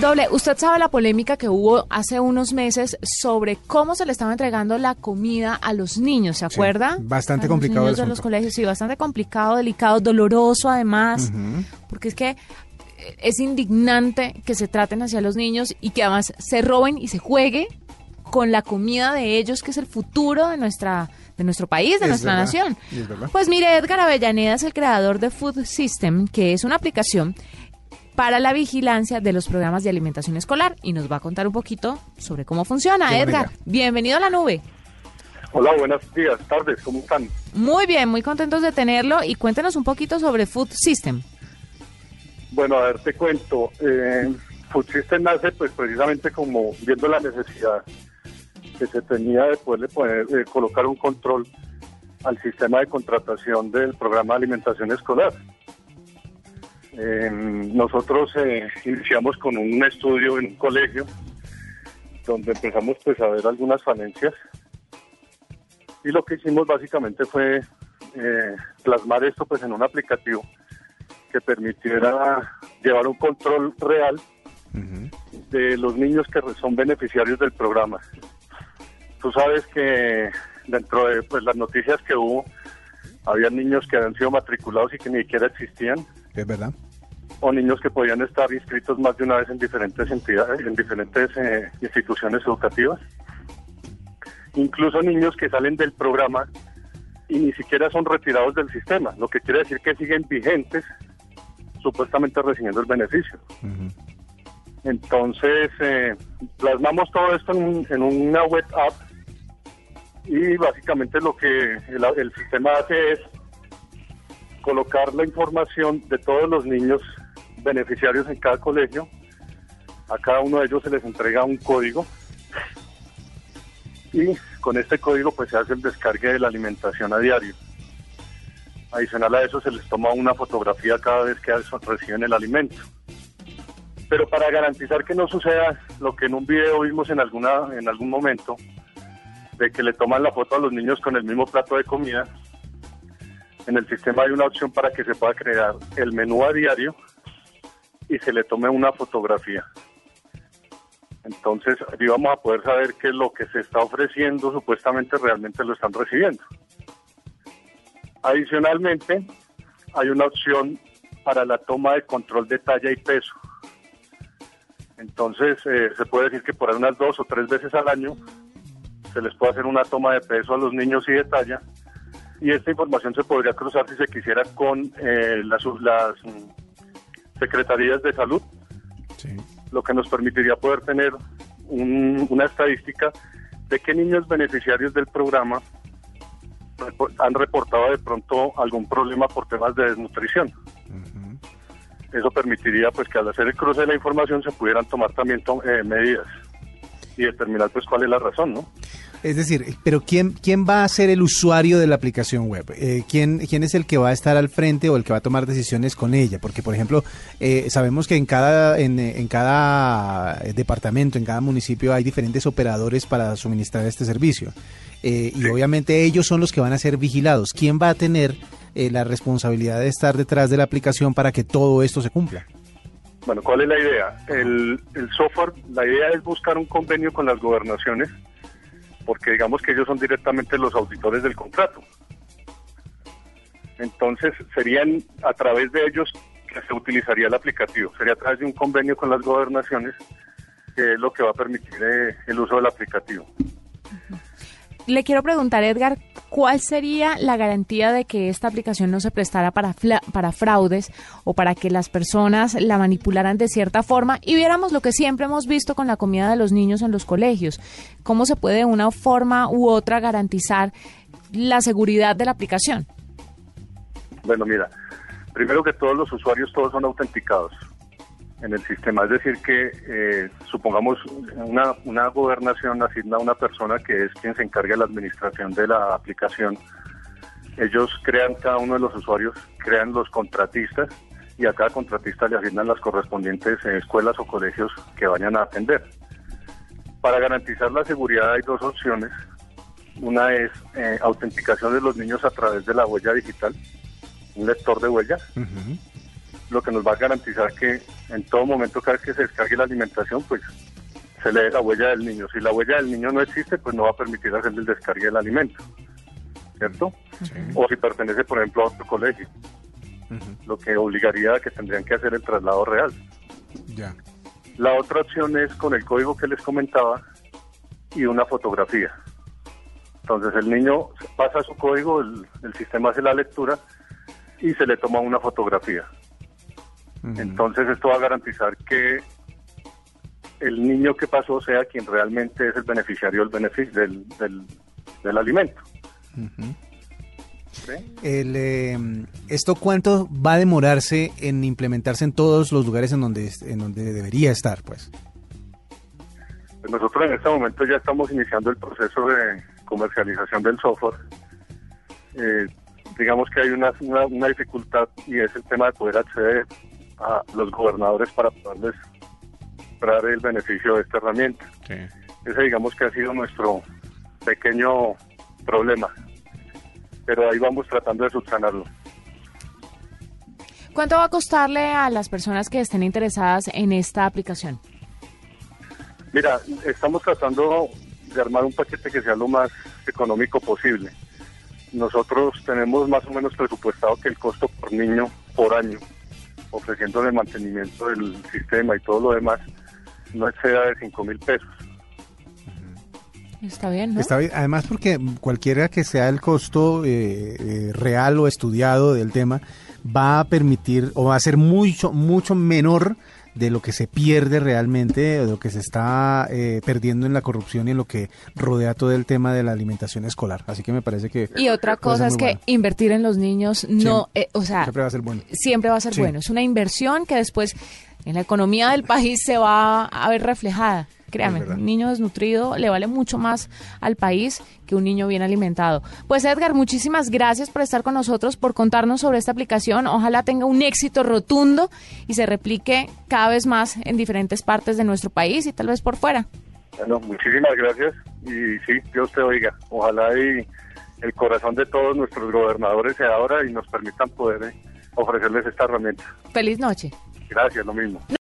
Doble, usted sabe la polémica que hubo hace unos meses sobre cómo se le estaba entregando la comida a los niños, ¿se acuerda? bastante a complicado. Los niños de los colegios, sí, bastante complicado, delicado, doloroso además, porque es que eh, es indignante que se traten hacia los niños y que además se roben y se juegue con la comida de ellos, que es el futuro de nuestra de nuestro país, de Es nuestra verdad, nación. Pues mire, Edgar Avellaneda es el creador de Food System, que es una aplicación para la vigilancia de los programas de alimentación escolar y nos va a contar un poquito sobre cómo funciona. Edgar, bienvenido a la nube. Hola, buenos días, tardes, ¿cómo están? Muy bien, muy contentos de tenerlo y cuéntenos un poquito sobre Food System. Bueno, a ver, te cuento. Eh, Food System nace pues precisamente como viendo la necesidad que se tenía de poderle poner, eh, colocar un control al sistema de contratación del programa de alimentación escolar. Eh, nosotros eh, iniciamos con un estudio en un colegio donde empezamos pues a ver algunas falencias. Y lo que hicimos básicamente fue eh, plasmar esto pues en un aplicativo que permitiera llevar un control real de los niños que son beneficiarios del programa. Tú sabes que dentro de pues, las noticias que hubo, había niños que habían sido matriculados y que ni siquiera existían, Es verdad. o niños que podían estar inscritos más de una vez en diferentes entidades, en diferentes eh, instituciones educativas. Incluso niños que salen del programa y ni siquiera son retirados del sistema, lo que quiere decir que siguen vigentes, supuestamente recibiendo el beneficio. Entonces, eh, plasmamos todo esto en, en una web app y básicamente lo que el, el sistema hace es colocar la información de todos los niños beneficiarios en cada colegio. A cada uno de ellos se les entrega un código y con este código pues se hace el descargue de la alimentación a diario. Adicional a eso se les toma una fotografía cada vez que reciben el alimento. Pero para garantizar que no suceda lo que en un video vimos en alguna en algún momento de que le toman la foto a los niños con el mismo plato de comida, en el sistema hay una opción para que se pueda crear el menú a diario y se le tome una fotografía. Entonces, ahí vamos a poder saber que lo que se está ofreciendo supuestamente realmente lo están recibiendo. Adicionalmente, hay una opción para la toma de control de talla y peso. Entonces, eh, se puede decir que por unas dos o tres veces al año se les puede hacer una toma de peso a los niños y de talla. Y esta información se podría cruzar si se quisiera con eh, las, las mm, secretarías de salud, Sí. lo que nos permitiría poder tener un- una estadística de qué niños beneficiarios del programa han reportado de pronto algún problema por temas de desnutrición. Eso permitiría pues que al hacer el cruce de la información se pudieran tomar también to- eh, medidas y determinar pues cuál es la razón, ¿no? Es decir, pero ¿quién, quién va a ser el usuario de la aplicación web? Eh, ¿quién, ¿Quién es el que va a estar al frente o el que va a tomar decisiones con ella? Porque, por ejemplo, eh, sabemos que en cada, en, eh, en cada departamento, en cada municipio hay diferentes operadores para suministrar este servicio. Eh, y obviamente ellos son los que van a ser vigilados. ¿Quién va a tener eh, la responsabilidad de estar detrás de la aplicación para que todo esto se cumpla? Bueno, ¿cuál es la idea? El, el software, la idea es buscar un convenio con las gobernaciones, porque digamos que ellos son directamente los auditores del contrato. Entonces, serían a través de ellos que se utilizaría el aplicativo. Sería a través de un convenio con las gobernaciones, que es lo que va a permitir eh, el uso del aplicativo. Le quiero preguntar, Edgar, ¿cuál sería la garantía de que esta aplicación no se prestara para, para fraudes o para que las personas la manipularan de cierta forma y viéramos lo que siempre hemos visto con la comida de los niños en los colegios? ¿Cómo se puede de una forma u otra garantizar la seguridad de la aplicación? Bueno, mira, primero que todos los usuarios todos son autenticados en el sistema, es decir que eh, supongamos una, una gobernación asigna a una persona que es quien se encarga de la administración de la aplicación. Ellos crean cada uno de los usuarios, crean los contratistas y a cada contratista le asignan las correspondientes eh, escuelas o colegios que vayan a atender. Para garantizar la seguridad hay dos opciones. Una es eh, autenticación de los niños a través de la huella digital, un lector de huellas. Lo que nos va a garantizar que en todo momento cada vez que se descargue la alimentación, pues se lee la huella del niño. Si la huella del niño no existe, pues no va a permitir hacer el descargue del alimento, ¿cierto? O si pertenece, por ejemplo, a otro colegio, lo que obligaría a que tendrían que hacer el traslado real. Ya. La otra opción es con el código que les comentaba y una fotografía. Entonces el niño pasa su código, el, el sistema hace la lectura y se le toma una fotografía. Entonces esto va a garantizar que el niño que pasó sea quien realmente es el beneficiario del, beneficio, del, del, del alimento. ¿Sí? El, eh, ¿Esto cuánto va a demorarse en implementarse en todos los lugares en donde, en donde debería estar? Pues Pues nosotros en este momento ya estamos iniciando el proceso de comercialización del software. Eh, digamos que hay una, una, una dificultad y es el tema de poder acceder a los gobernadores para poderles dar el beneficio de esta herramienta. Ese digamos que ha sido nuestro pequeño problema, pero ahí vamos tratando de subsanarlo. ¿Cuánto va a costarle a las personas que estén interesadas en esta aplicación? Mira, estamos tratando de armar un paquete que sea lo más económico posible. Nosotros tenemos más o menos presupuestado que el costo por niño por año, ofreciéndole el mantenimiento del sistema y todo lo demás, no exceda de 5 mil pesos. Está bien, ¿no? Está bien. Además, porque cualquiera que sea el costo eh, eh, real o estudiado del tema, va a permitir o va a ser mucho, mucho menor de lo que se pierde realmente, de lo que se está eh, perdiendo en la corrupción y en lo que rodea todo el tema de la alimentación escolar. Así que me parece que... Y otra cosa es que bueno. invertir en los niños no, Siempre- eh, o sea, siempre va a ser bueno. siempre va a ser Sí. bueno. Es una inversión que después en la economía del país se va a ver reflejada. Créame, un niño desnutrido le vale mucho más al país que un niño bien alimentado. Pues Edgar, muchísimas gracias por estar con nosotros, por contarnos sobre esta aplicación. Ojalá tenga un éxito rotundo y se replique cada vez más en diferentes partes de nuestro país y tal vez por fuera. Bueno, muchísimas gracias y sí, Dios te oiga. Ojalá y el corazón de todos nuestros gobernadores se abra y nos permitan poder eh, ofrecerles esta herramienta. Feliz noche. Gracias, lo mismo.